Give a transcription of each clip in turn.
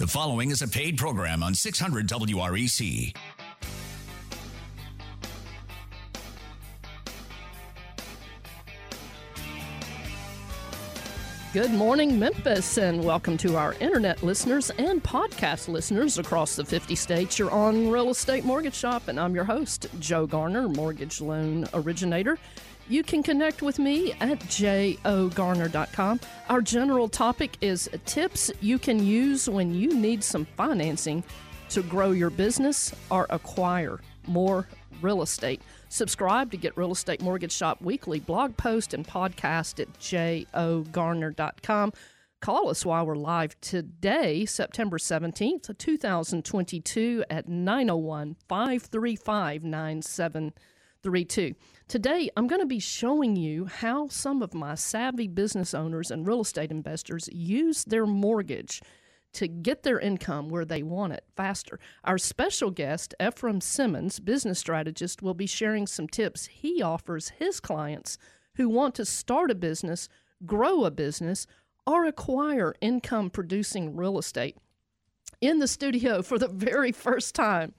The following is a paid program on 600 WREC. Good morning, Memphis, and welcome to our internet listeners and podcast listeners across the 50 states. You're on Real Estate Mortgage Shop, and I'm your host, Joe Garner, mortgage loan originator. You can connect with me at jogarner.com. Our general topic is tips you can use when you need some financing to grow your business or acquire more real estate. Subscribe to get Real Estate Mortgage Shop weekly blog post and podcast at jogarner.com. Call us while we're live today, September 17th, 2022, at 901 535 9732. Today, I'm going to be showing you how some of my savvy business owners and real estate investors use their mortgage to get their income where they want it faster. Our special guest, Ephraim Simmons, business strategist, will be sharing some tips he offers his clients who want to start a business, grow a business, or acquire income producing real estate. In the studio for the very first time,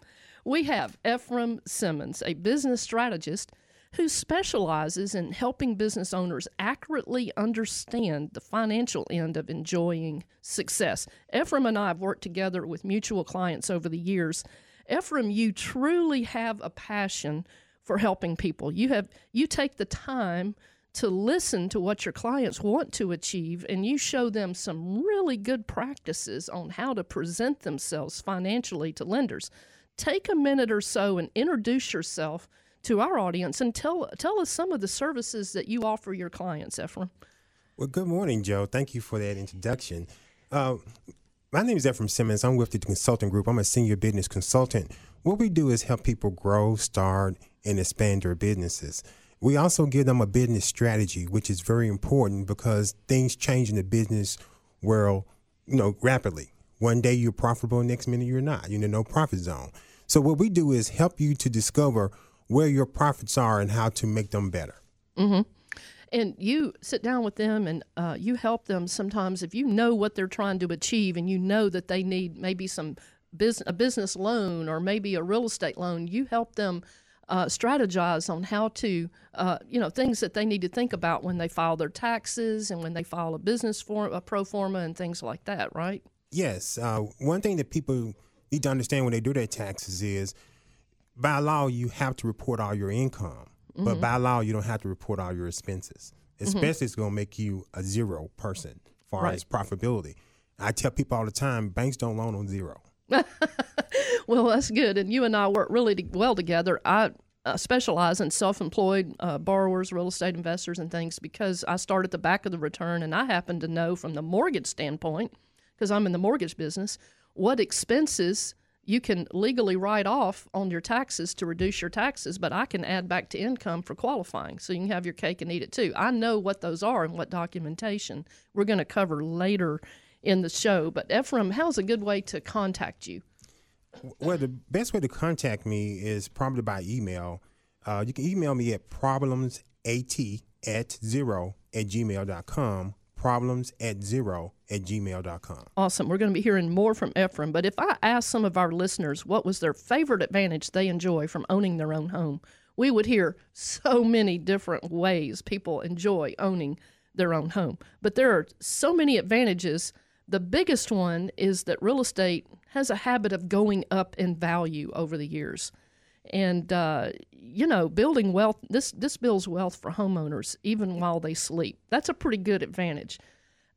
we have Ephraim Simmons, a business strategist who specializes in helping business owners accurately understand the financial end of enjoying success. Ephraim and I have worked together with mutual clients over the years. Ephraim, you truly have a passion for helping people. You have you take the time to listen to what your clients want to achieve and you show them some really good practices on how to present themselves financially to lenders. Take a minute or so and introduce yourself to our audience and tell tell us some of the services that you offer your clients, Ephraim. Well, good morning, Joe. Thank you for that introduction. Uh, my name is Ephraim Simmons. I'm with the consulting group. I'm a senior business consultant. What we do is help people grow, start, and expand their businesses. We also give them a business strategy, which is very important because things change in the business world, you know, rapidly. One day you're profitable, next minute you're not. You're in a no profit zone. So what we do is help you to discover where your profits are and how to make them better. Mm-hmm. And you sit down with them and uh, you help them sometimes if you know what they're trying to achieve and you know that they need maybe some business, a business loan or maybe a real estate loan, you help them uh, strategize on how to, uh, you know, things that they need to think about when they file their taxes and when they file a business form, a pro forma, and things like that, right? Yes. Uh, one thing that people need to understand when they do their taxes is by law you have to report all your income, mm-hmm. but by law you don't have to report all your expenses. Especially, mm-hmm. it's going to make you a zero person as far right. as profitability. I tell people all the time, banks don't loan on zero. well, that's good. And you and I work really well together. I uh, specialize in self-employed uh, borrowers, real estate investors, and things because I start at the back of the return, and I happen to know from the mortgage standpoint, because I'm in the mortgage business, what expenses you can legally write off on your taxes to reduce your taxes, but I can add back to income for qualifying. So you can have your cake and eat it too. I know what those are and what documentation we're going to cover later in the show. But Ephraim, how's a good way to contact you? Well, the best way to contact me is probably by email. Uh, you can email me at problemsat at zero at gmail.com problems at zero at gmail.com. Awesome. We're going to be hearing more from Ephraim. But if I ask some of our listeners what was their favorite advantage they enjoy from owning their own home, we would hear so many different ways people enjoy owning their own home. But there are so many advantages. The biggest one is that real estate has a habit of going up in value over the years and uh, you know building wealth this this builds wealth for homeowners even while they sleep. That's a pretty good advantage.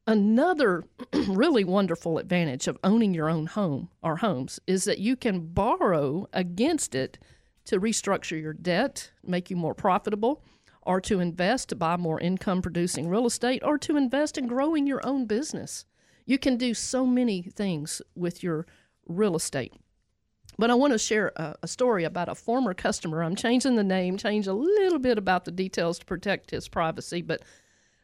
Another really wonderful advantage of owning your own home or homes is that you can borrow against it to restructure your debt make you more profitable or to invest to buy more income producing real estate or to invest in growing your own business. You can do so many things with your real estate but I want to share a, a, story about a former customer. I'm changing the name, change a little bit about the details to protect his privacy, but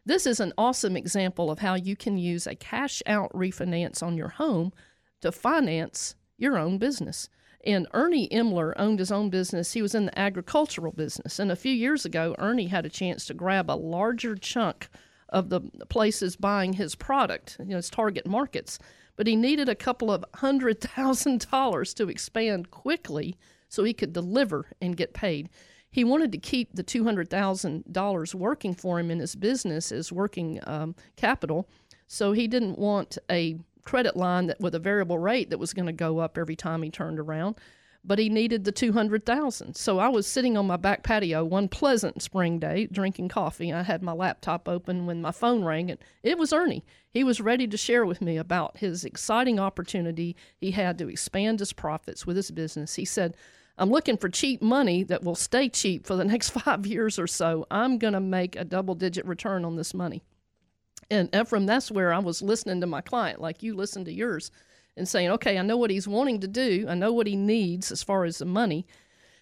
this is an awesome example of how you can use a cash out refinance on your home to finance your own business. And Ernie Imler owned his own business. He was in the agricultural business. And a few years ago, Ernie had a chance to grab a larger chunk of the places buying his product, you know, his target markets but he needed a couple of hundred thousand dollars to expand quickly so he could deliver and get paid. He wanted to keep the two hundred thousand dollars working for him in his business as working um, capital, so he didn't want a credit line that with a variable rate that was going to go up every time he turned around but he needed the 200,000. So I was sitting on my back patio one pleasant spring day drinking coffee. I had my laptop open when my phone rang and it was Ernie. He was ready to share with me about his exciting opportunity he had to expand his profits with his business. He said, I'm looking for cheap money that will stay cheap for the next 5 years or so. I'm going to make a double digit return on this money. And Ephraim, that's where I was listening to my client like you listened to yours and saying, okay, I know what he's wanting to do, I know what he needs as far as the money.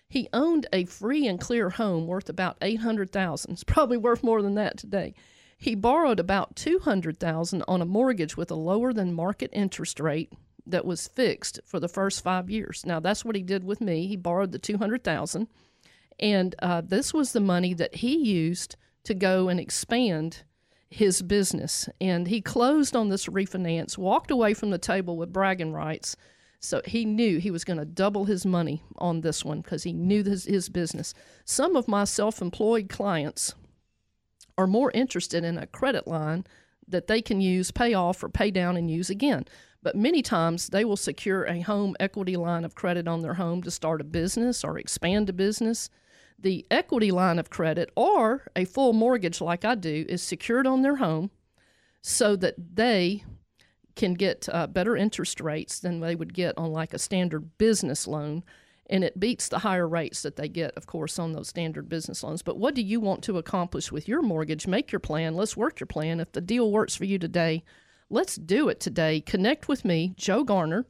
He owned a free and clear home worth about 800,000. It's probably worth more than that today. He borrowed about 200,000 on a mortgage with a lower than market interest rate that was fixed for the first 5 years. Now that's what he did with me. He borrowed the 200,000 and uh, this was the money that he used to go and expand his business. And he closed on this refinance, walked away from the table with bragging rights. So he knew he was going to double his money on this one because he knew his, his business. Some of my self employed clients are more interested in a credit line that they can use, pay off, or pay down and use again. But many times they will secure a home equity line of credit on their home to start a business or expand a business the equity line of credit or a full mortgage like I do is secured on their home so that they can get uh, better interest rates than they would get on like a standard business loan. And it beats the higher rates that they get of course on those standard business loans. But what do you want to accomplish with your mortgage? Make your plan. Let's work your plan. If the deal works for you today let's do it today. Connect with me joe garner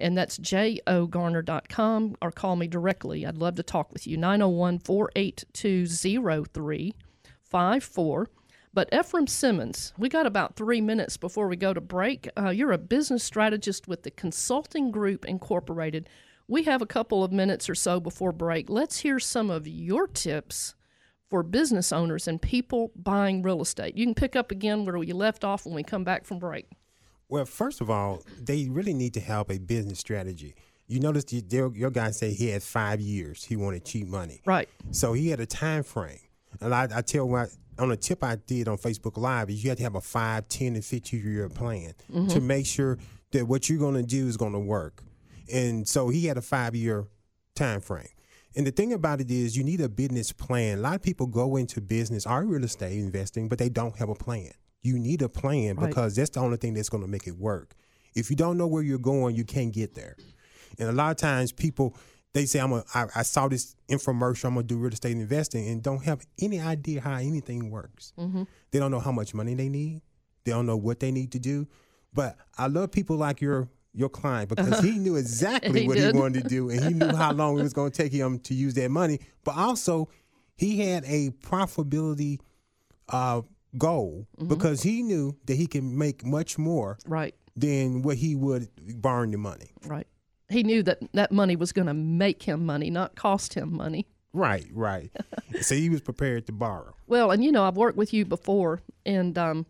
and that's jogarner.com, or call me directly. I'd love to talk with you. 901 482 0354. But Ephraim Simmons, we got about three minutes before we go to break. Uh, you're a business strategist with the Consulting Group Incorporated. We have a couple of minutes or so before break. Let's hear some of your tips for business owners and people buying real estate. You can pick up again where we left off when we come back from break. Well, first of all, they really need to have a business strategy. You notice your, your guy said he had five years. He wanted cheap money. Right. So he had a time frame. And I, I tell what on a tip I did on Facebook Live is you have to have a five, ten, and 15 year plan mm-hmm. to make sure that what you're going to do is going to work. And so he had a five year time frame. And the thing about it is, you need a business plan. A lot of people go into business or real estate investing, but they don't have a plan. You need a plan right. because that's the only thing that's going to make it work. If you don't know where you're going, you can't get there. And a lot of times people they say I'm a I, I saw this infomercial I'm gonna do real estate investing and don't have any idea how anything works. Mm-hmm. They don't know how much money they need. They don't know what they need to do. But I love people like your your client because he knew exactly he what did. he wanted to do and he knew how long it was going to take him to use that money. But also, he had a profitability uh, goal mm-hmm. because he knew that he can make much more right than what he would borrowing the money. Right. He knew that that money was going to make him money, not cost him money. Right, right. so he was prepared to borrow. Well, and you know, I've worked with you before, and um,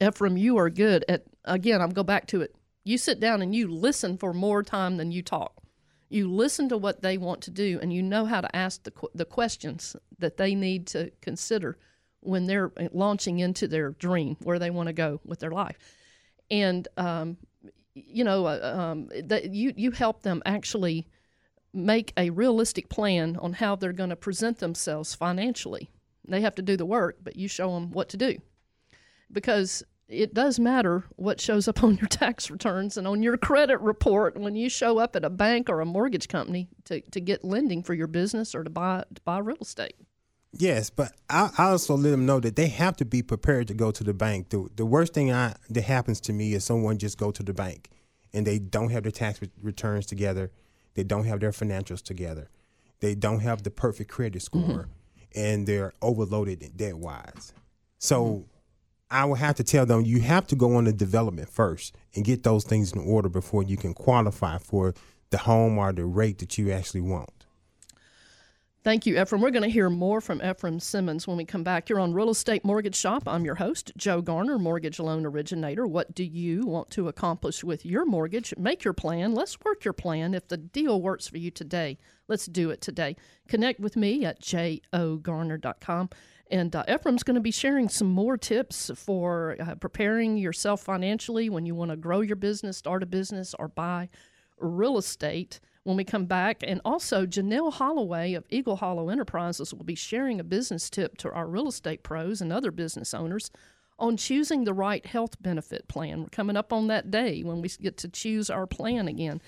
Ephraim, you are good at. Again, I'll go back to it. You sit down and you listen for more time than you talk. You listen to what they want to do, and you know how to ask the the questions that they need to consider when they're launching into their dream, where they want to go with their life. And, um, you know, uh, um, that you, you help them actually make a realistic plan on how they're going to present themselves financially. They have to do the work, but you show them what to do. Because it does matter what shows up on your tax returns and on your credit report when you show up at a bank or a mortgage company to, to get lending for your business or to buy to buy real estate. Yes, but I, I, also let them know that they have to be prepared to go to the bank. The, the worst thing I, that happens to me is someone just go to the bank and they don't have their tax returns together. They don't have their financials together. They don't have the perfect credit score, mm-hmm. and they're overloaded debt wise. So mm-hmm. I will have to tell them you have to go on the development first and get those things in order before you can qualify for the home or the rate that you actually want. Thank you, Ephraim. We're going to hear more from Ephraim Simmons when we come back. You're on Real Estate Mortgage Shop. I'm your host, Joe Garner, mortgage loan originator. What do you want to accomplish with your mortgage? Make your plan. Let's work your plan. If the deal works for you today, let's do it today. Connect with me at jogarner.com. And uh, Ephraim's going to be sharing some more tips for uh, preparing yourself financially when you want to grow your business, start a business, or buy real estate when we come back. And also, Janelle Holloway of Eagle Hollow Enterprises will be sharing a business tip to our real estate pros and other business owners on choosing the right health benefit plan. We're coming up on that day when we get to choose our plan again.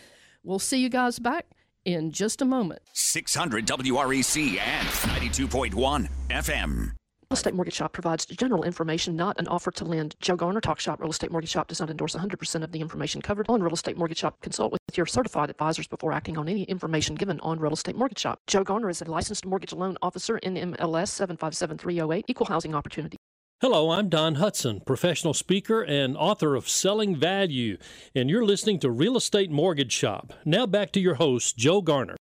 We'll see you guys back in just a moment. 600 WREC and 92.1 FM. Real Estate Mortgage Shop provides general information, not an offer to lend. Joe Garner, Talk Shop Real Estate Mortgage Shop does not endorse 100% of the information covered on Real Estate Mortgage Shop. Consult with your certified advisors before acting on any information given on Real Estate Mortgage Shop. Joe Garner is a licensed mortgage loan officer NMLS 757308, Equal Housing Opportunity. Hello, I'm Don Hudson, professional speaker and author of Selling Value, and you're listening to Real Estate Mortgage Shop. Now back to your host, Joe Garner.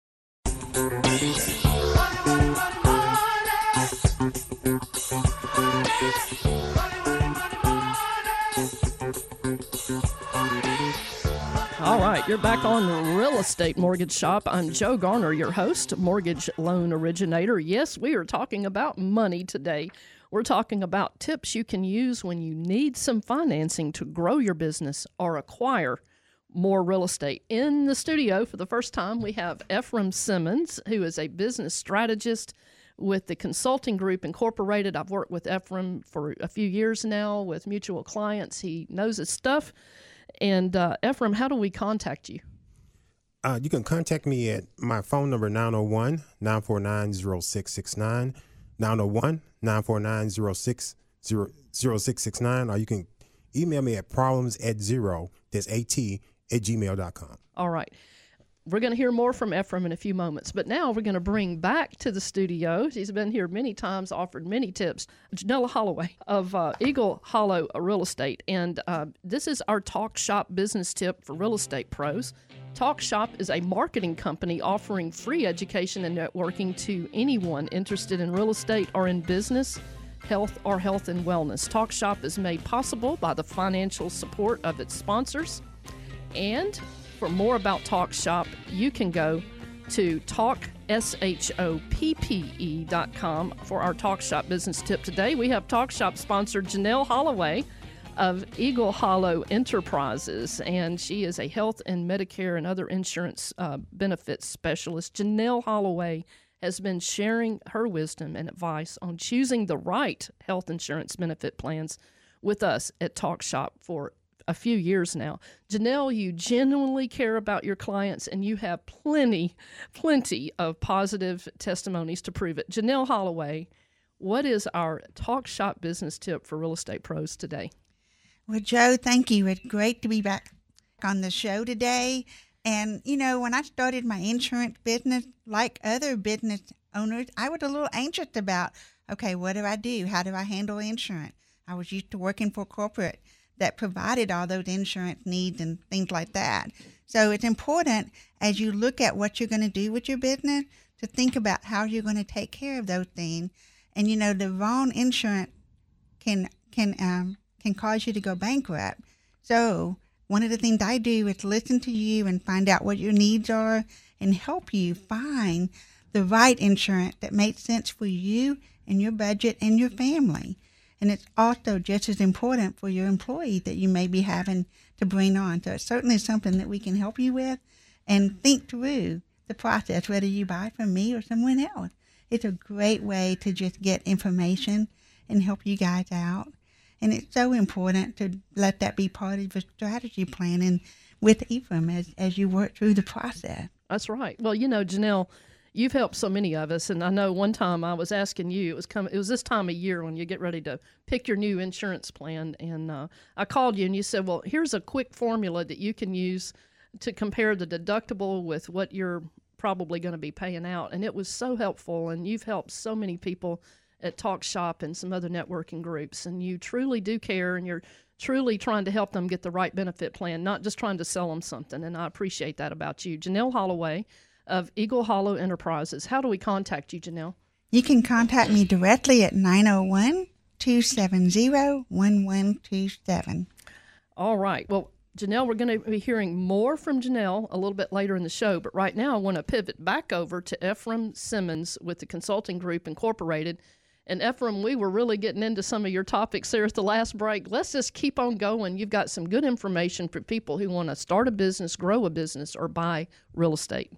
All right, you're back on Real Estate Mortgage Shop. I'm Joe Garner, your host, mortgage loan originator. Yes, we are talking about money today. We're talking about tips you can use when you need some financing to grow your business or acquire more real estate. In the studio for the first time, we have Ephraim Simmons, who is a business strategist with the Consulting Group Incorporated. I've worked with Ephraim for a few years now with mutual clients. He knows his stuff. And uh, Ephraim, how do we contact you? Uh, you can contact me at my phone number 901 949 0669, 901 949 0669, or you can email me at problems at zero, that's at, at gmail.com. All right. We're going to hear more from Ephraim in a few moments, but now we're going to bring back to the studio. He's been here many times, offered many tips. Janelle Holloway of uh, Eagle Hollow Real Estate, and uh, this is our Talk Shop business tip for real estate pros. Talk Shop is a marketing company offering free education and networking to anyone interested in real estate or in business, health, or health and wellness. Talk Shop is made possible by the financial support of its sponsors and for more about Talk Shop, you can go to talkshoppe.com for our Talk Shop business tip today. We have Talk Shop sponsor Janelle Holloway of Eagle Hollow Enterprises, and she is a health and Medicare and other insurance uh, benefits specialist. Janelle Holloway has been sharing her wisdom and advice on choosing the right health insurance benefit plans with us at Talk Shop for a few years now. Janelle, you genuinely care about your clients and you have plenty, plenty of positive testimonies to prove it. Janelle Holloway, what is our talk shop business tip for real estate pros today? Well, Joe, thank you. It's great to be back on the show today. And, you know, when I started my insurance business, like other business owners, I was a little anxious about, okay, what do I do? How do I handle insurance? I was used to working for corporate that provided all those insurance needs and things like that. So it's important as you look at what you're going to do with your business to think about how you're going to take care of those things. And you know, the wrong insurance can can um, can cause you to go bankrupt. So one of the things I do is listen to you and find out what your needs are and help you find the right insurance that makes sense for you and your budget and your family. And it's also just as important for your employee that you may be having to bring on. So it's certainly something that we can help you with and think through the process, whether you buy from me or someone else. It's a great way to just get information and help you guys out. And it's so important to let that be part of your strategy planning with Ephraim as, as you work through the process. That's right. Well, you know, Janelle, you've helped so many of us and i know one time i was asking you it was coming it was this time of year when you get ready to pick your new insurance plan and uh, i called you and you said well here's a quick formula that you can use to compare the deductible with what you're probably going to be paying out and it was so helpful and you've helped so many people at talk shop and some other networking groups and you truly do care and you're truly trying to help them get the right benefit plan not just trying to sell them something and i appreciate that about you. Janelle holloway of Eagle Hollow Enterprises. How do we contact you, Janelle? You can contact me directly at 901 270 1127. All right. Well, Janelle, we're going to be hearing more from Janelle a little bit later in the show, but right now I want to pivot back over to Ephraim Simmons with the Consulting Group Incorporated. And Ephraim, we were really getting into some of your topics there at the last break. Let's just keep on going. You've got some good information for people who want to start a business, grow a business, or buy real estate.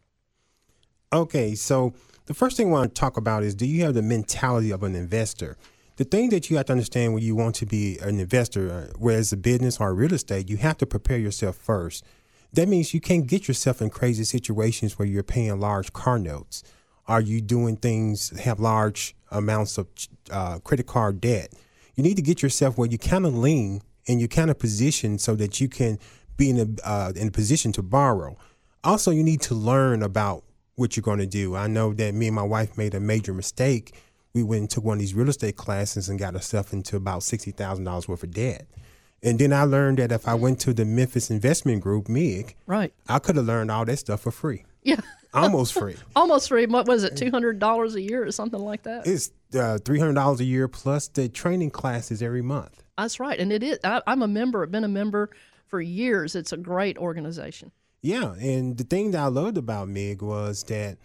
Okay, so the first thing I want to talk about is do you have the mentality of an investor? The thing that you have to understand when you want to be an investor, uh, whereas a business or real estate, you have to prepare yourself first. That means you can't get yourself in crazy situations where you're paying large car notes. Are you doing things have large amounts of uh, credit card debt? You need to get yourself where you kind of lean and you kind of position so that you can be in a uh, in a position to borrow. Also, you need to learn about what you're going to do. I know that me and my wife made a major mistake. We went and took one of these real estate classes and got ourselves into about sixty thousand dollars worth of debt. And then I learned that if I went to the Memphis Investment Group, MIG, right, I could have learned all that stuff for free. Yeah. Almost free. Almost free. What was it, $200 a year or something like that? It's uh, $300 a year plus the training classes every month. That's right. And it is, I, I'm a member, I've been a member for years. It's a great organization. Yeah. And the thing that I loved about MIG was that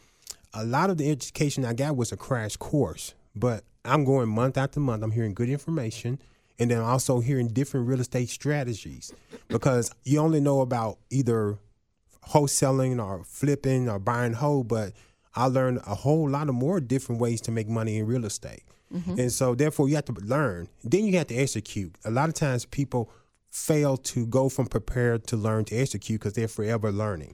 a lot of the education I got was a crash course, but I'm going month after month. I'm hearing good information and then also hearing different real estate strategies because you only know about either wholesaling or flipping or buying whole, but I learned a whole lot of more different ways to make money in real estate. Mm-hmm. And so therefore you have to learn. Then you have to execute. A lot of times people fail to go from prepared to learn to execute because they're forever learning.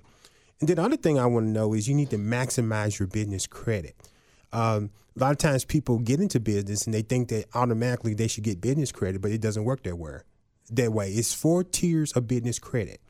And then the other thing I want to know is you need to maximize your business credit. Um, a lot of times people get into business and they think that automatically they should get business credit, but it doesn't work that way. That way, it's four tiers of business credit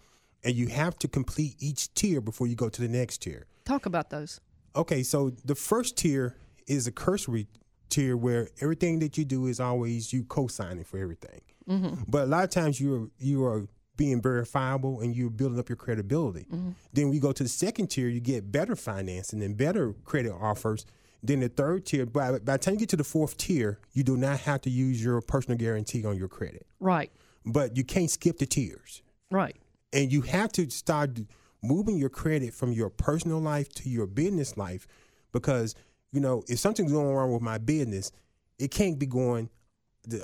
and you have to complete each tier before you go to the next tier. Talk about those. Okay, so the first tier is a cursory tier where everything that you do is always you co-signing for everything. Mm-hmm. But a lot of times you're you are being verifiable and you're building up your credibility. Mm-hmm. Then we go to the second tier, you get better financing and better credit offers. Then the third tier, by, by the time you get to the fourth tier, you do not have to use your personal guarantee on your credit. Right. But you can't skip the tiers. Right and you have to start moving your credit from your personal life to your business life because you know if something's going wrong with my business it can't be going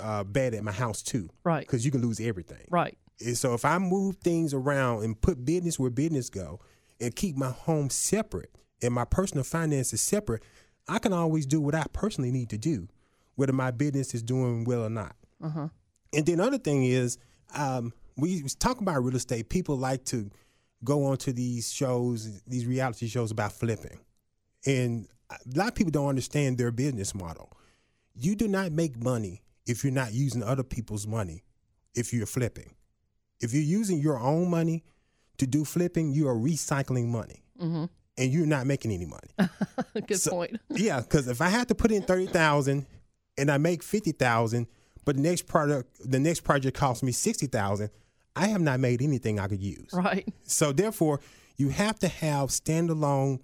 uh, bad at my house too. Right. Because you can lose everything. Right. And so if i move things around and put business where business go and keep my home separate and my personal finances separate i can always do what i personally need to do whether my business is doing well or not. Uh-huh. and then other thing is um, we talk about real estate, people like to go onto these shows, these reality shows about flipping. And a lot of people don't understand their business model. You do not make money if you're not using other people's money if you're flipping. If you're using your own money to do flipping, you are recycling money. Mm-hmm. And you're not making any money. Good so, point. yeah, because if I have to put in thirty thousand and I make fifty thousand, but the next product, the next project costs me sixty thousand, I have not made anything I could use. Right. So therefore, you have to have standalone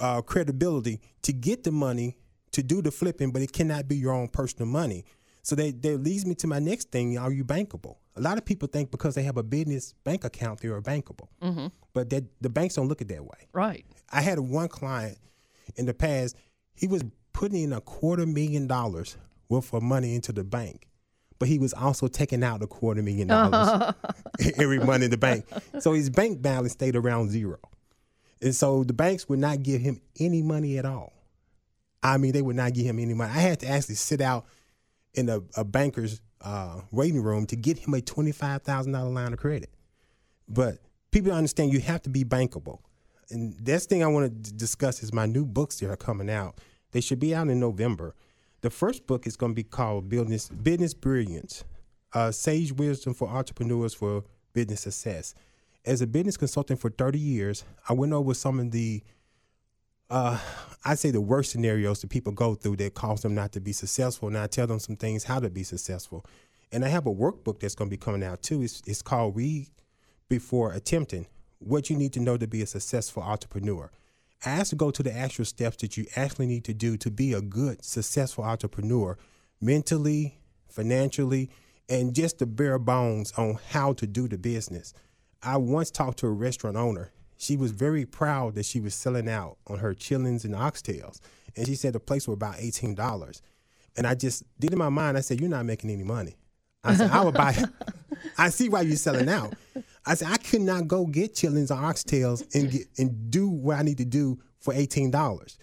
uh, credibility to get the money to do the flipping, but it cannot be your own personal money. So that, that leads me to my next thing: Are you bankable? A lot of people think because they have a business bank account, they are bankable, mm-hmm. but that the banks don't look at that way. Right. I had one client in the past; he was putting in a quarter million dollars worth of money into the bank, but he was also taking out a quarter million dollars every month in the bank. So his bank balance stayed around zero. And so the banks would not give him any money at all. I mean, they would not give him any money. I had to actually sit out in a, a banker's uh, waiting room to get him a $25,000 line of credit. But people understand you have to be bankable. And that's thing I want to discuss is my new books that are coming out. They should be out in November. The first book is going to be called Business Business Brilliance, uh, Sage Wisdom for Entrepreneurs for Business Success. As a business consultant for 30 years, I went over some of the, uh, I'd say the worst scenarios that people go through that cause them not to be successful. And I tell them some things how to be successful. And I have a workbook that's going to be coming out too. It's, it's called Read Before Attempting What You Need to Know to Be a Successful Entrepreneur. I asked to go to the actual steps that you actually need to do to be a good, successful entrepreneur, mentally, financially, and just the bare bones on how to do the business. I once talked to a restaurant owner. She was very proud that she was selling out on her chillings and oxtails. And she said the place were about $18. And I just did in my mind, I said, You're not making any money. I said, I would buy I see why you're selling out. I said, I could not go get chillings or oxtails and get and do what I need to do for $18.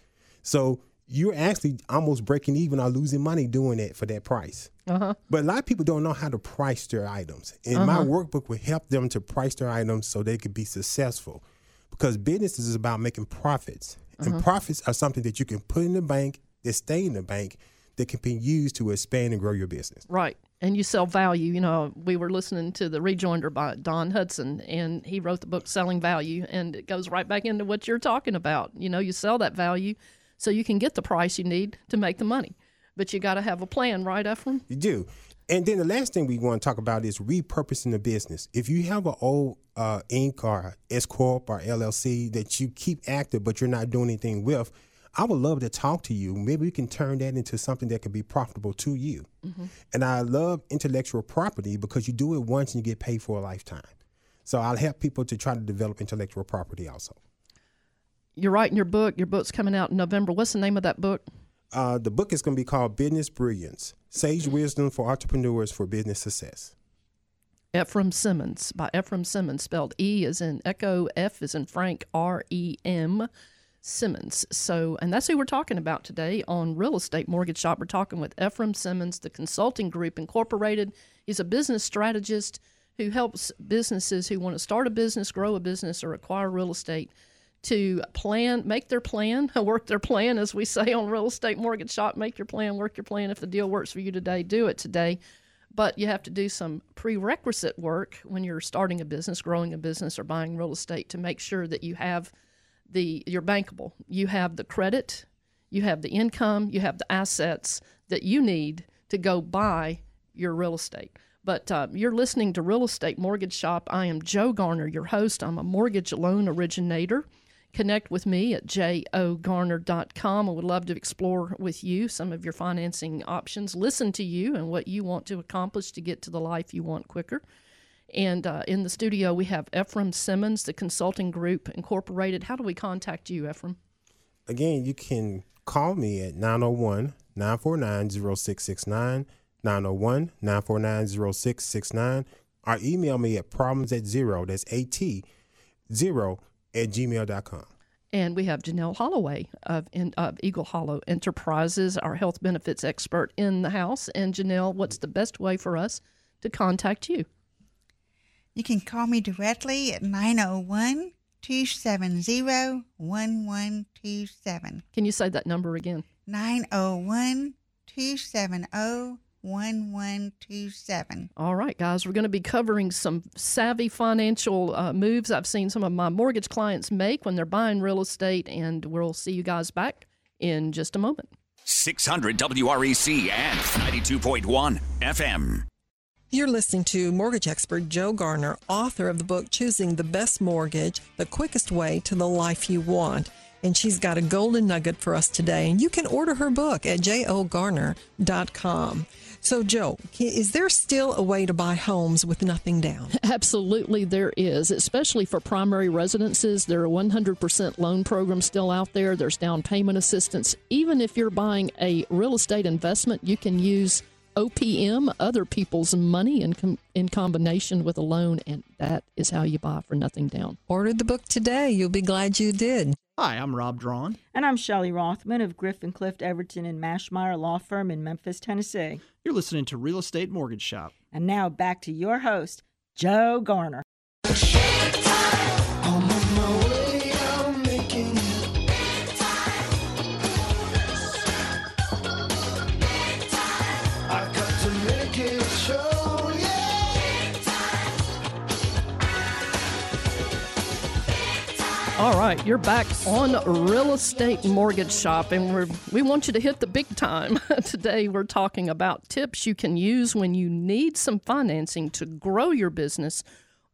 So you're actually almost breaking even or losing money doing it for that price. Uh-huh. But a lot of people don't know how to price their items. And uh-huh. my workbook will help them to price their items so they could be successful. Because business is about making profits. Uh-huh. And profits are something that you can put in the bank, that stay in the bank, that can be used to expand and grow your business. Right. And you sell value. You know, we were listening to the rejoinder by Don Hudson, and he wrote the book Selling Value, and it goes right back into what you're talking about. You know, you sell that value so you can get the price you need to make the money. But you got to have a plan, right, Ephraim? You do. And then the last thing we want to talk about is repurposing the business. If you have an old uh, Inc. or S Corp or LLC that you keep active but you're not doing anything with, I would love to talk to you. Maybe we can turn that into something that can be profitable to you. Mm-hmm. And I love intellectual property because you do it once and you get paid for a lifetime. So I'll help people to try to develop intellectual property also. You're writing your book. Your book's coming out in November. What's the name of that book? Uh, the book is going to be called Business Brilliance Sage Wisdom for Entrepreneurs for Business Success. Ephraim Simmons by Ephraim Simmons, spelled E as in Echo, F as in Frank, R E M. Simmons. So, and that's who we're talking about today on Real Estate Mortgage Shop. We're talking with Ephraim Simmons, the Consulting Group Incorporated. He's a business strategist who helps businesses who want to start a business, grow a business, or acquire real estate to plan, make their plan, work their plan, as we say on Real Estate Mortgage Shop. Make your plan, work your plan. If the deal works for you today, do it today. But you have to do some prerequisite work when you're starting a business, growing a business, or buying real estate to make sure that you have – the you're bankable. You have the credit, you have the income, you have the assets that you need to go buy your real estate. But uh, you're listening to Real Estate Mortgage Shop. I am Joe Garner, your host. I'm a mortgage loan originator. Connect with me at jogarner.com. I would love to explore with you some of your financing options, listen to you and what you want to accomplish to get to the life you want quicker. And uh, in the studio, we have Ephraim Simmons, the Consulting Group Incorporated. How do we contact you, Ephraim? Again, you can call me at 901 949 0669, 901 949 0669, or email me at problems at zero, that's AT, zero at gmail.com. And we have Janelle Holloway of, of, Eagle Hollow Enterprises, our health benefits expert in the house. And Janelle, what's the best way for us to contact you? You can call me directly at 901 270 1127. Can you say that number again? 901 270 1127. All right, guys, we're going to be covering some savvy financial uh, moves I've seen some of my mortgage clients make when they're buying real estate, and we'll see you guys back in just a moment. 600 WREC and 92.1 FM. You're listening to mortgage expert Joe Garner, author of the book Choosing the Best Mortgage The Quickest Way to the Life You Want. And she's got a golden nugget for us today. And you can order her book at jogarner.com. So, Joe, is there still a way to buy homes with nothing down? Absolutely, there is, especially for primary residences. There are 100% loan programs still out there. There's down payment assistance. Even if you're buying a real estate investment, you can use OPM, other people's money in, com- in combination with a loan, and that is how you buy for nothing down. Order the book today. You'll be glad you did. Hi, I'm Rob Drawn. And I'm Shelley Rothman of Griffin Clift Everton and Maschmeyer Law Firm in Memphis, Tennessee. You're listening to Real Estate Mortgage Shop. And now back to your host, Joe Garner. All right, you're back on Real Estate Mortgage Shop, and we we want you to hit the big time. Today, we're talking about tips you can use when you need some financing to grow your business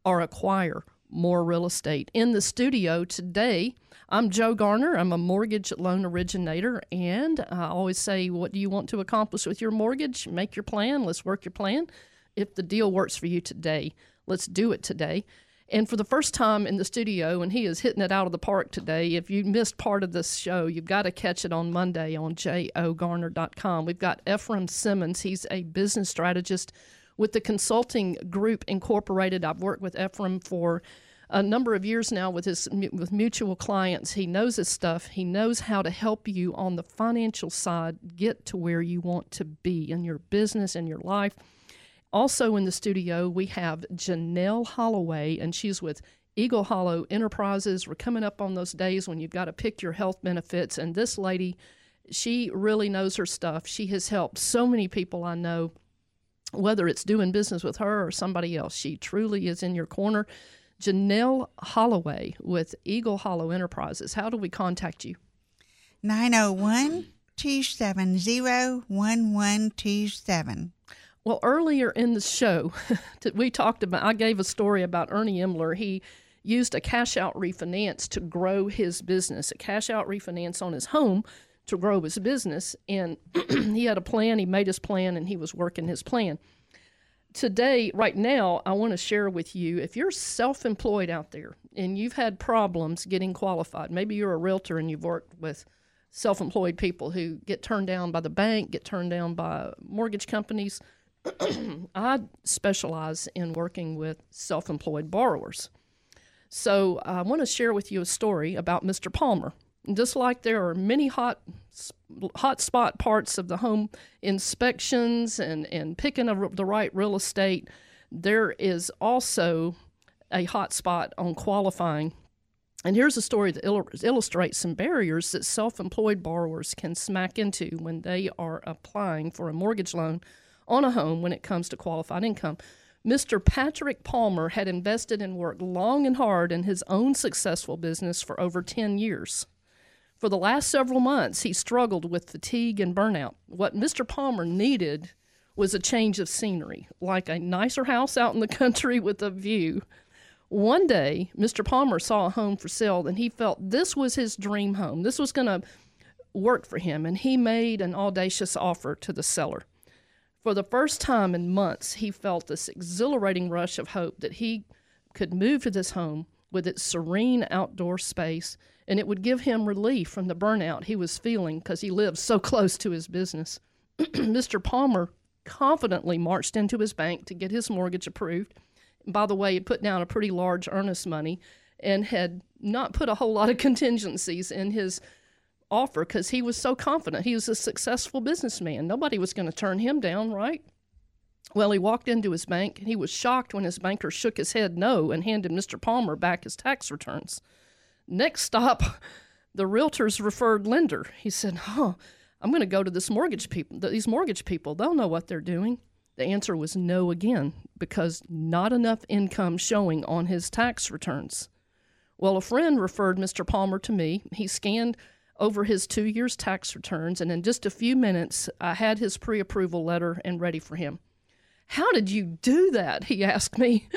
or acquire more real estate. In the studio today, I'm Joe Garner. I'm a mortgage loan originator, and I always say, What do you want to accomplish with your mortgage? Make your plan. Let's work your plan. If the deal works for you today, let's do it today. And for the first time in the studio, and he is hitting it out of the park today. If you missed part of this show, you've got to catch it on Monday on jogarner.com. We've got Ephraim Simmons. He's a business strategist with the Consulting Group Incorporated. I've worked with Ephraim for a number of years now with his with mutual clients. He knows his stuff. He knows how to help you on the financial side get to where you want to be in your business and your life. Also in the studio, we have Janelle Holloway, and she's with Eagle Hollow Enterprises. We're coming up on those days when you've got to pick your health benefits, and this lady, she really knows her stuff. She has helped so many people I know, whether it's doing business with her or somebody else. She truly is in your corner. Janelle Holloway with Eagle Hollow Enterprises. How do we contact you? 901 270 1127. Well, earlier in the show, we talked about, I gave a story about Ernie Imler. He used a cash out refinance to grow his business, a cash out refinance on his home to grow his business. And he had a plan, he made his plan, and he was working his plan. Today, right now, I want to share with you if you're self employed out there and you've had problems getting qualified, maybe you're a realtor and you've worked with self employed people who get turned down by the bank, get turned down by mortgage companies I specialize in working with self employed borrowers. So I want to share with you a story about Mr. Palmer. Just like there are many hot hot spot parts of the home inspections and, and picking a, the right real estate, there is also a hot spot on qualifying. And here's a story that il- illustrates some barriers that self employed borrowers can smack into when they are applying for a mortgage loan on a home when it comes to qualified income. Mr. Patrick Palmer had invested and worked long and hard in his own successful business for over 10 years. For the last several months, he struggled with fatigue and burnout. What Mr. Palmer needed was a change of scenery, like a nicer house out in the country with a view. One day, Mr. Palmer saw a home for sale and he felt this was his dream home. This was going to work for him, and he made an audacious offer to the seller. For the first time in months, he felt this exhilarating rush of hope that he could move to this home with its serene outdoor space and it would give him relief from the burnout he was feeling because he lived so close to his business. Mr. Palmer confidently marched into his bank to get his mortgage approved. By the way, he put down a pretty large earnest money and had not put a whole lot of contingencies in his offer because he was so confident. He was a successful businessman. Nobody was going to turn him down, right? Well, he walked into his bank and he was shocked when his banker shook his head no and handed Mr. Palmer back his tax returns. Next stop, the realtor's referred lender. He said, "Huh, I'm going to go to this mortgage people. These mortgage people, they'll know what they're doing." The answer was no again because not enough income showing on his tax returns. Well, a friend referred Mr. Palmer to me. He scanned over his two years' tax returns, and in just a few minutes, I had his pre approval letter and ready for him. How did you do that? He asked me.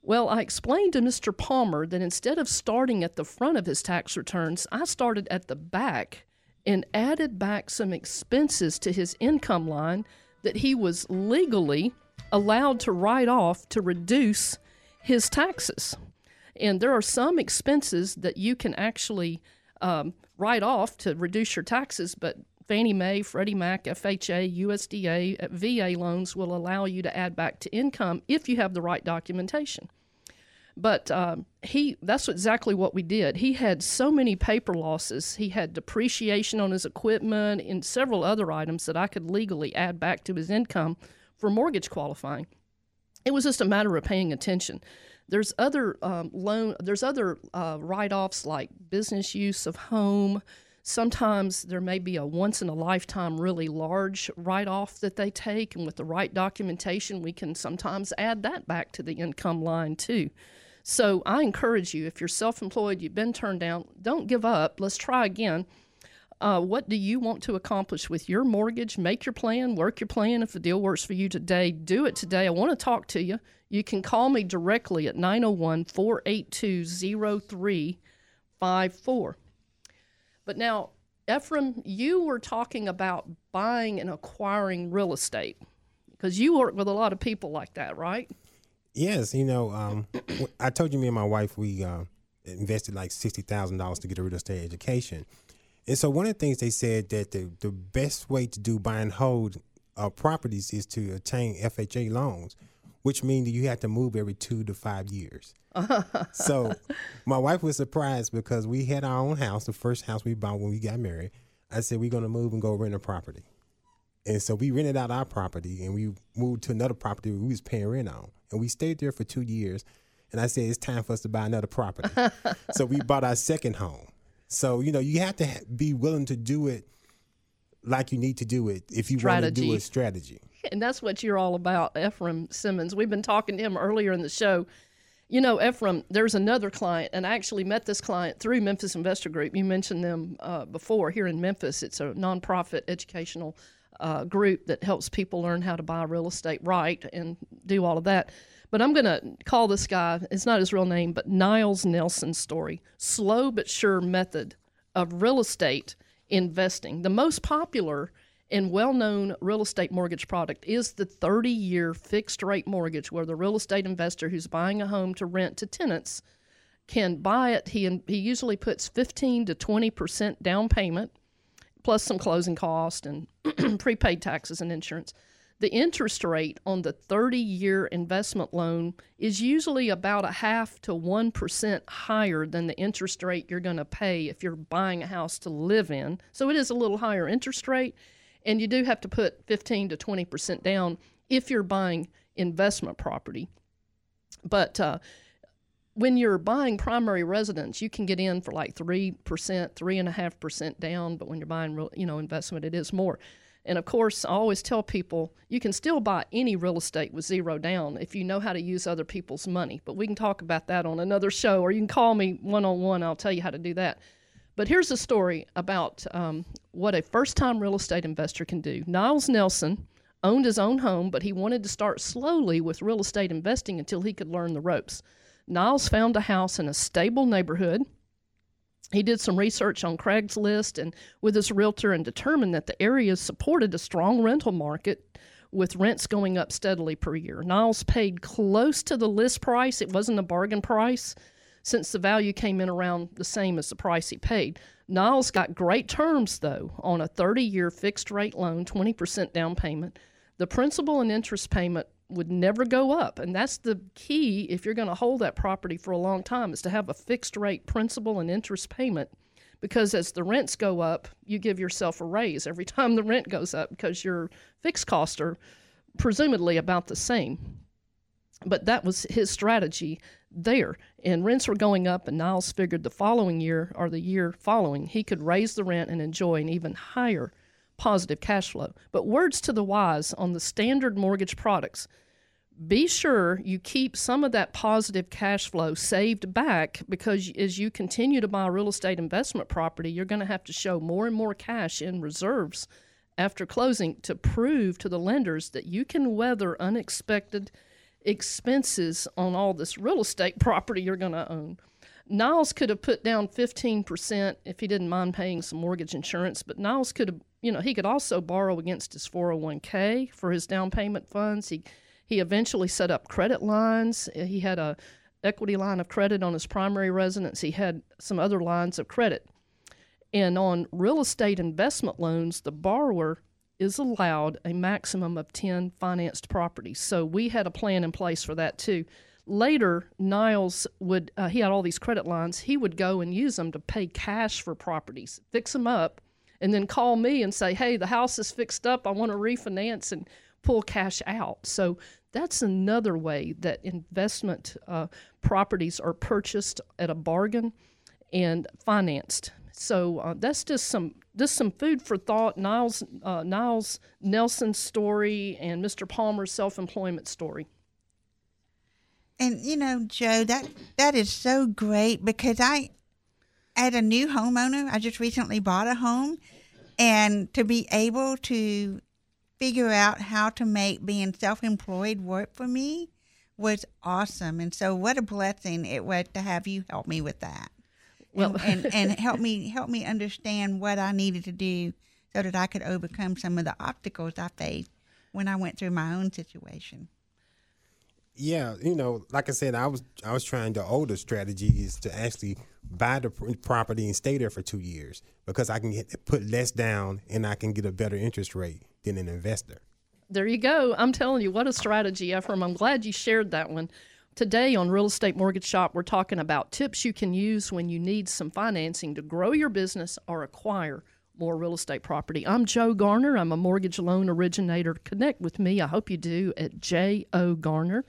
Well, I explained to Mr. Palmer that instead of starting at the front of his tax returns, I started at the back and added back some expenses to his income line that he was legally allowed to write off to reduce his taxes. And there are some expenses that you can actually um, write off to reduce your taxes, but Fannie Mae, Freddie Mac, FHA, USDA, uh, VA loans will allow you to add back to income if you have the right documentation. But um, he that's exactly what we did. He had so many paper losses. He had depreciation on his equipment and several other items that I could legally add back to his income for mortgage qualifying. It was just a matter of paying attention. There's other um, loan. There's other uh, write-offs like business use of home. Sometimes there may be a once in a lifetime really large write off that they take, and with the right documentation, we can sometimes add that back to the income line too. So I encourage you if you're self employed, you've been turned down, don't give up. Let's try again. Uh, what do you want to accomplish with your mortgage? Make your plan, work your plan. If the deal works for you today, do it today. I want to talk to you. You can call me directly at 901 482 0354. But now, Ephraim, you were talking about buying and acquiring real estate because you work with a lot of people like that, right? Yes, you know, um, I told you, me and my wife, we uh, invested like sixty thousand dollars to get a real estate education, and so one of the things they said that the the best way to do buy and hold uh, properties is to obtain FHA loans, which means that you have to move every two to five years. so my wife was surprised because we had our own house, the first house we bought when we got married. I said we're gonna move and go rent a property. And so we rented out our property and we moved to another property we was paying rent on. And we stayed there for two years. And I said, it's time for us to buy another property. so we bought our second home. So, you know, you have to be willing to do it like you need to do it if you want to do a strategy. And that's what you're all about, Ephraim Simmons. We've been talking to him earlier in the show. You know, Ephraim, there's another client, and I actually met this client through Memphis Investor Group. You mentioned them uh, before here in Memphis. It's a nonprofit educational uh, group that helps people learn how to buy real estate right and do all of that. But I'm going to call this guy, it's not his real name, but Niles Nelson story. Slow but sure method of real estate investing. The most popular and well known real estate mortgage product is the 30 year fixed rate mortgage, where the real estate investor who's buying a home to rent to tenants can buy it. He, he usually puts 15 to 20% down payment plus some closing cost and prepaid taxes and insurance. The interest rate on the 30 year investment loan is usually about a half to 1% higher than the interest rate you're going to pay if you're buying a house to live in. So it is a little higher interest rate, and you do have to put 15 to 20% down if you're buying investment property. But uh, when you're buying primary residence, you can get in for like three percent, three and a half percent down. But when you're buying, real, you know, investment, it is more. And of course, I always tell people you can still buy any real estate with zero down if you know how to use other people's money. But we can talk about that on another show, or you can call me one on one. I'll tell you how to do that. But here's a story about um, what a first time real estate investor can do. Niles Nelson owned his own home, but he wanted to start slowly with real estate investing until he could learn the ropes. Niles found a house in a stable neighborhood. He did some research on Craigslist and with his realtor and determined that the area supported a strong rental market with rents going up steadily per year. Niles paid close to the list price. It wasn't a bargain price since the value came in around the same as the price he paid. Niles got great terms, though, on a 30 year fixed rate loan, 20% down payment. The principal and interest payment would never go up. And that's the key if you're going to hold that property for a long time is to have a fixed rate principal and interest payment because as the rents go up, you give yourself a raise every time the rent goes up because your fixed costs are presumably about the same. But that was his strategy there. And rents were going up, and Niles figured the following year or the year following, he could raise the rent and enjoy an even higher positive cash flow. But words to the wise on the standard mortgage products be sure you keep some of that positive cash flow saved back because as you continue to buy real estate investment property, you're going to have to show more and more cash in reserves after closing to prove to the lenders that you can weather unexpected expenses on all this real estate property you're going to own. Niles could have put down 15% if he didn't mind paying some mortgage insurance, but Niles could have, you know, he could also borrow against his 401k for his down payment funds. He he eventually set up credit lines. He had a equity line of credit on his primary residence. He had some other lines of credit. And on real estate investment loans, the borrower is allowed a maximum of 10 financed properties. So we had a plan in place for that too. Later niles would uh, he had all these credit lines. He would go and use them to pay cash for properties fix them up and then call me and say hey the house is fixed up. I want to refinance and pull cash out. So that's another way that investment uh, properties are purchased at a bargain and financed so uh, that's just some just some food for thought niles uh, niles nelson's story and mr palmer's self-employment story and you know, Joe, that that is so great because I as a new homeowner, I just recently bought a home and to be able to figure out how to make being self-employed work for me was awesome. And so, what a blessing it was to have you help me with that. Well- and, and, and help me help me understand what I needed to do so that I could overcome some of the obstacles I faced when I went through my own situation. Yeah, you know, like I said, I was I was trying the older strategy is to actually buy the property and stay there for two years because I can get put less down and I can get a better interest rate than an investor. There you go. I'm telling you, what a strategy, Ephraim. I'm glad you shared that one. Today on Real Estate Mortgage Shop, we're talking about tips you can use when you need some financing to grow your business or acquire more real estate property. I'm Joe Garner. I'm a mortgage loan originator. Connect with me. I hope you do at jogarner.com.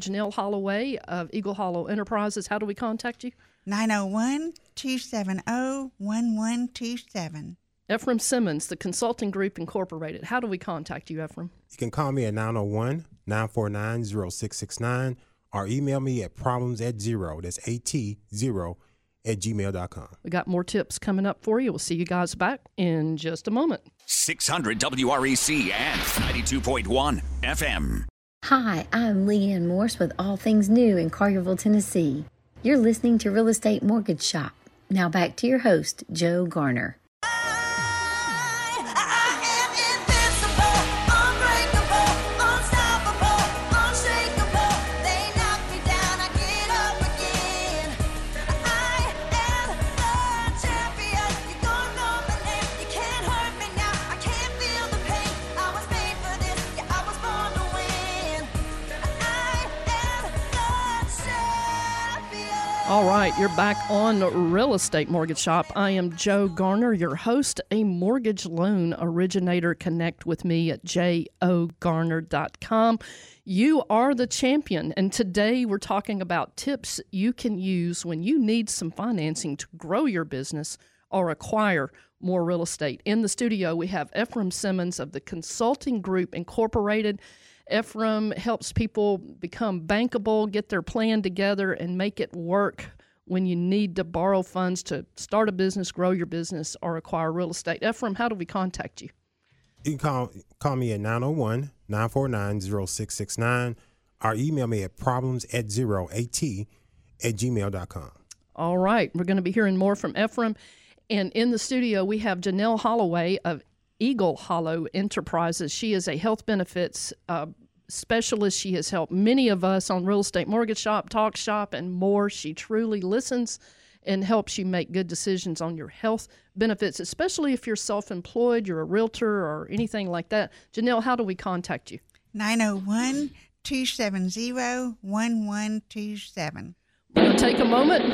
Janelle Holloway of Eagle Hollow Enterprises. How do we contact you? 901 270 1127. Ephraim Simmons, the Consulting Group Incorporated. How do we contact you, Ephraim? You can call me at 901 949 0669 or email me at problems at zero. That's AT zero at gmail.com. We got more tips coming up for you. We'll see you guys back in just a moment. 600 WREC and 92.1 FM. Hi, I'm Leanne Morse with All Things New in Collierville, Tennessee. You're listening to Real Estate Mortgage Shop. Now back to your host, Joe Garner. Back on Real Estate Mortgage Shop. I am Joe Garner, your host, a mortgage loan originator. Connect with me at jogarner.com. You are the champion, and today we're talking about tips you can use when you need some financing to grow your business or acquire more real estate. In the studio, we have Ephraim Simmons of the Consulting Group Incorporated. Ephraim helps people become bankable, get their plan together, and make it work when you need to borrow funds to start a business, grow your business, or acquire real estate. Ephraim, how do we contact you? You can call call me at 901 949 0669 or email me at problems at zero at at gmail.com. All right, we're going to be hearing more from Ephraim. And in the studio, we have Janelle Holloway of Eagle Hollow Enterprises. She is a health benefits uh, specialist. She has helped many of us on Real Estate Mortgage Shop, Talk Shop, and more. She truly listens and helps you make good decisions on your health benefits, especially if you're self employed, you're a realtor, or anything like that. Janelle, how do we contact you? 901 270 1127. We're going to take a moment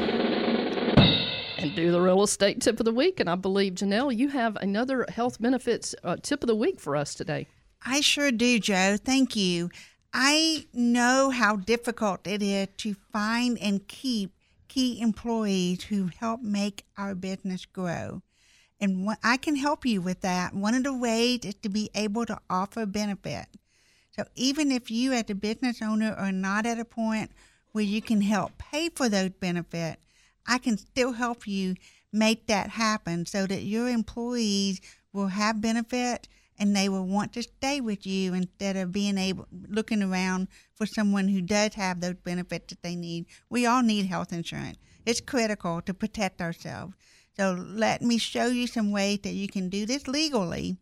and do the real estate tip of the week. And I believe, Janelle, you have another health benefits uh, tip of the week for us today. I sure do, Joe. Thank you. I know how difficult it is to find and keep key employees who help make our business grow. And what, I can help you with that. One of the ways is to be able to offer benefit. So even if you, as a business owner, are not at a point where you can help pay for those benefits, I can still help you make that happen so that your employees will have benefit and they will want to stay with you instead of being able looking around for someone who does have those benefits that they need. We all need health insurance. It's critical to protect ourselves. So let me show you some ways that you can do this legally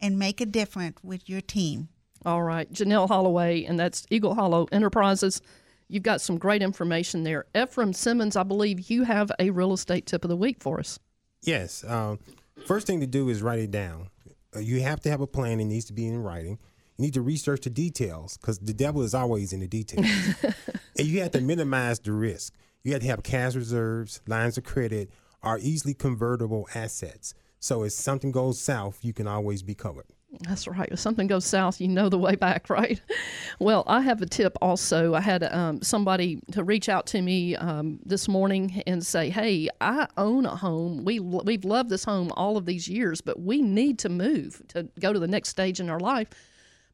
and make a difference with your team. All right, Janelle Holloway, and that's Eagle Hollow Enterprises. You've got some great information there. Ephraim Simmons, I believe you have a real estate tip of the week for us. Yes. Um, first thing to do is write it down. Uh, you have to have a plan. It needs to be in writing. You need to research the details because the devil is always in the details. and you have to minimize the risk. You have to have cash reserves, lines of credit, or easily convertible assets. So if something goes south, you can always be covered. That's right. If something goes south, you know the way back, right? Well, I have a tip also. I had um, somebody to reach out to me um, this morning and say, "Hey, I own a home. We we've loved this home all of these years, but we need to move to go to the next stage in our life."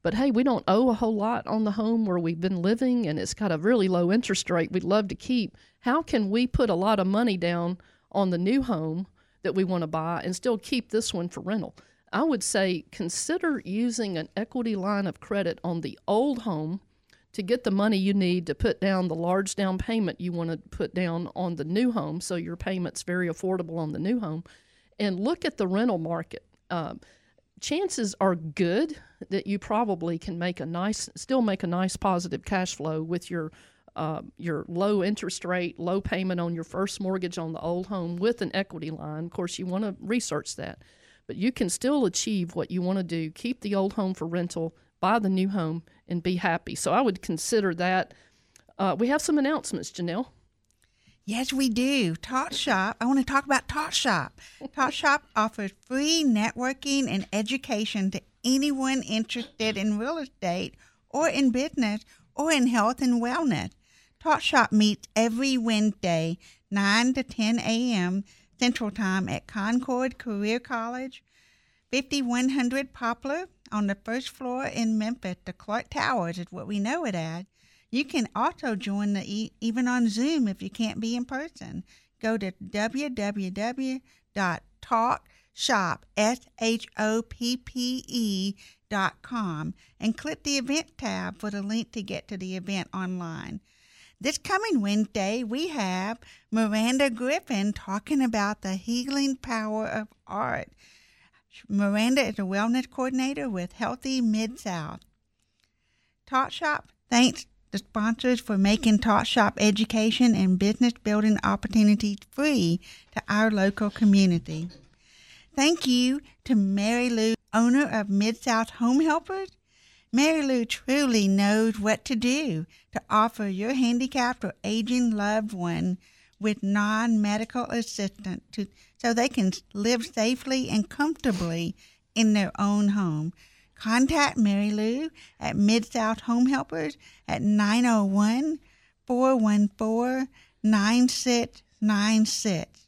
But hey, we don't owe a whole lot on the home where we've been living, and it's got a really low interest rate. We'd love to keep. How can we put a lot of money down on the new home that we want to buy and still keep this one for rental? I would say consider using an equity line of credit on the old home to get the money you need to put down the large down payment you want to put down on the new home so your payment's very affordable on the new home and look at the rental market um, chances are good that you probably can make a nice still make a nice positive cash flow with your uh, your low interest rate, low payment on your first mortgage on the old home with an equity line. Of course, you want to research that, but you can still achieve what you want to do. Keep the old home for rental, buy the new home, and be happy. So I would consider that. Uh, we have some announcements, Janelle. Yes, we do. Talk Shop. I want to talk about Talk Shop. Talk Shop offers free networking and education to anyone interested in real estate or in business or in health and wellness. Talk Shop meets every Wednesday, 9 to 10 a.m. Central Time at Concord Career College, 5100 Poplar on the first floor in Memphis. The Clark Towers is what we know it as. You can also join the even on Zoom if you can't be in person. Go to www.talkshop s h o p p e dot com and click the event tab for the link to get to the event online. This coming Wednesday, we have Miranda Griffin talking about the healing power of art. Miranda is a wellness coordinator with Healthy Mid South. Talk Shop thanks the sponsors for making Talk Shop education and business building opportunities free to our local community. Thank you to Mary Lou, owner of Mid South Home Helpers. Mary Lou truly knows what to do to offer your handicapped or aging loved one with non medical assistance to, so they can live safely and comfortably in their own home. Contact Mary Lou at Mid South Home Helpers at 901 414 9696.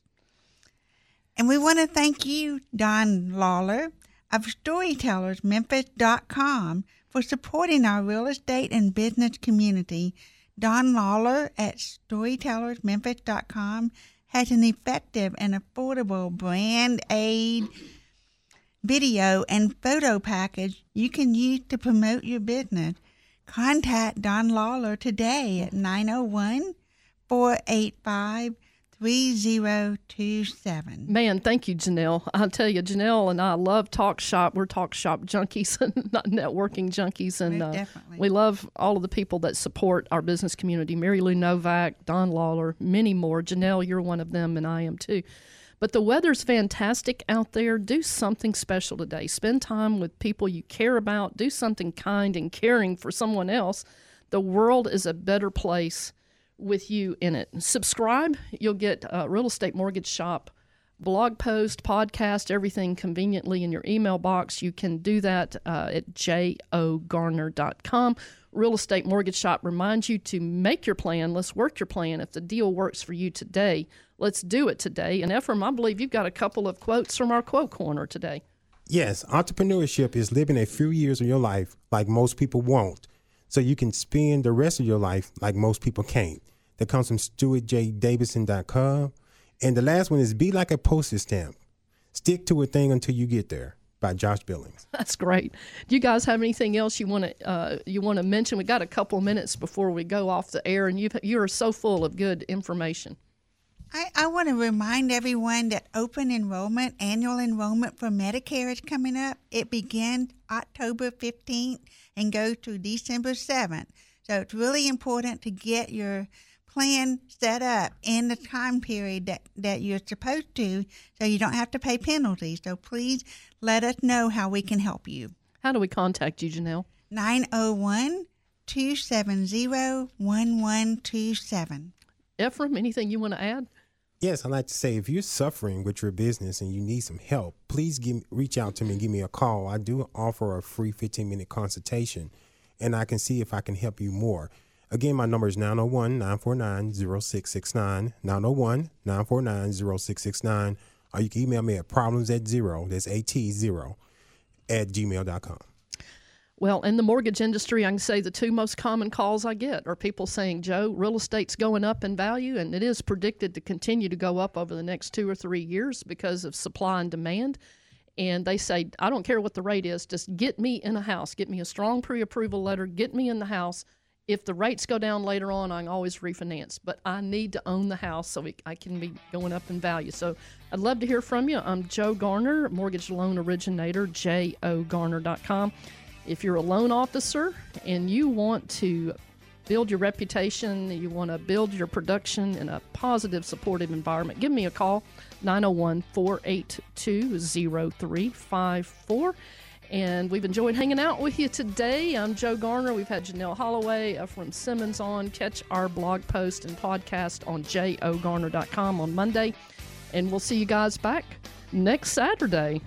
And we want to thank you, Don Lawler of StorytellersMemphis.com, for supporting our real estate and business community. Don Lawler at StorytellersMemphis.com has an effective and affordable brand aid video and photo package you can use to promote your business. Contact Don Lawler today at 901 485 3027. Man, thank you, Janelle. I'll tell you, Janelle and I love Talk Shop. We're Talk Shop junkies and not networking junkies. And uh, we love all of the people that support our business community Mary Lou Novak, Don Lawler, many more. Janelle, you're one of them, and I am too. But the weather's fantastic out there. Do something special today. Spend time with people you care about. Do something kind and caring for someone else. The world is a better place with you in it. Subscribe. You'll get a Real Estate Mortgage Shop blog post, podcast, everything conveniently in your email box. You can do that uh, at jogarner.com. Real Estate Mortgage Shop reminds you to make your plan. Let's work your plan. If the deal works for you today, let's do it today. And Ephraim, I believe you've got a couple of quotes from our quote corner today. Yes, entrepreneurship is living a few years of your life like most people won't, so you can spend the rest of your life like most people can't. That comes from StewartJDavidson.com. And the last one is Be Like a Postage Stamp. Stick to a thing until you get there by Josh Billings. That's great. Do you guys have anything else you want to uh, you want to mention? We got a couple minutes before we go off the air, and you you are so full of good information. I, I want to remind everyone that open enrollment, annual enrollment for Medicare is coming up. It begins October 15th and goes through December 7th. So it's really important to get your plan set up in the time period that, that you're supposed to so you don't have to pay penalties. So please let us know how we can help you. How do we contact you, Janelle? 901 270 1127. Ephraim, anything you want to add? Yes, I'd like to say if you're suffering with your business and you need some help, please give, reach out to me and give me a call. I do offer a free 15 minute consultation and I can see if I can help you more. Again, my number is 901 949 0669. 901 949 0669. Or you can email me at problems at zero, that's AT zero, at gmail.com. Well, in the mortgage industry, I can say the two most common calls I get are people saying, Joe, real estate's going up in value, and it is predicted to continue to go up over the next two or three years because of supply and demand. And they say, I don't care what the rate is, just get me in a house, get me a strong pre approval letter, get me in the house if the rates go down later on, I can always refinance. But I need to own the house so I can be going up in value. So I'd love to hear from you. I'm Joe Garner, mortgage loan originator, jogarner.com. If you're a loan officer and you want to build your reputation, you want to build your production in a positive, supportive environment, give me a call 901 482 0354. And we've enjoyed hanging out with you today. I'm Joe Garner. We've had Janelle Holloway from Simmons on. Catch our blog post and podcast on jogarner.com on Monday. And we'll see you guys back next Saturday.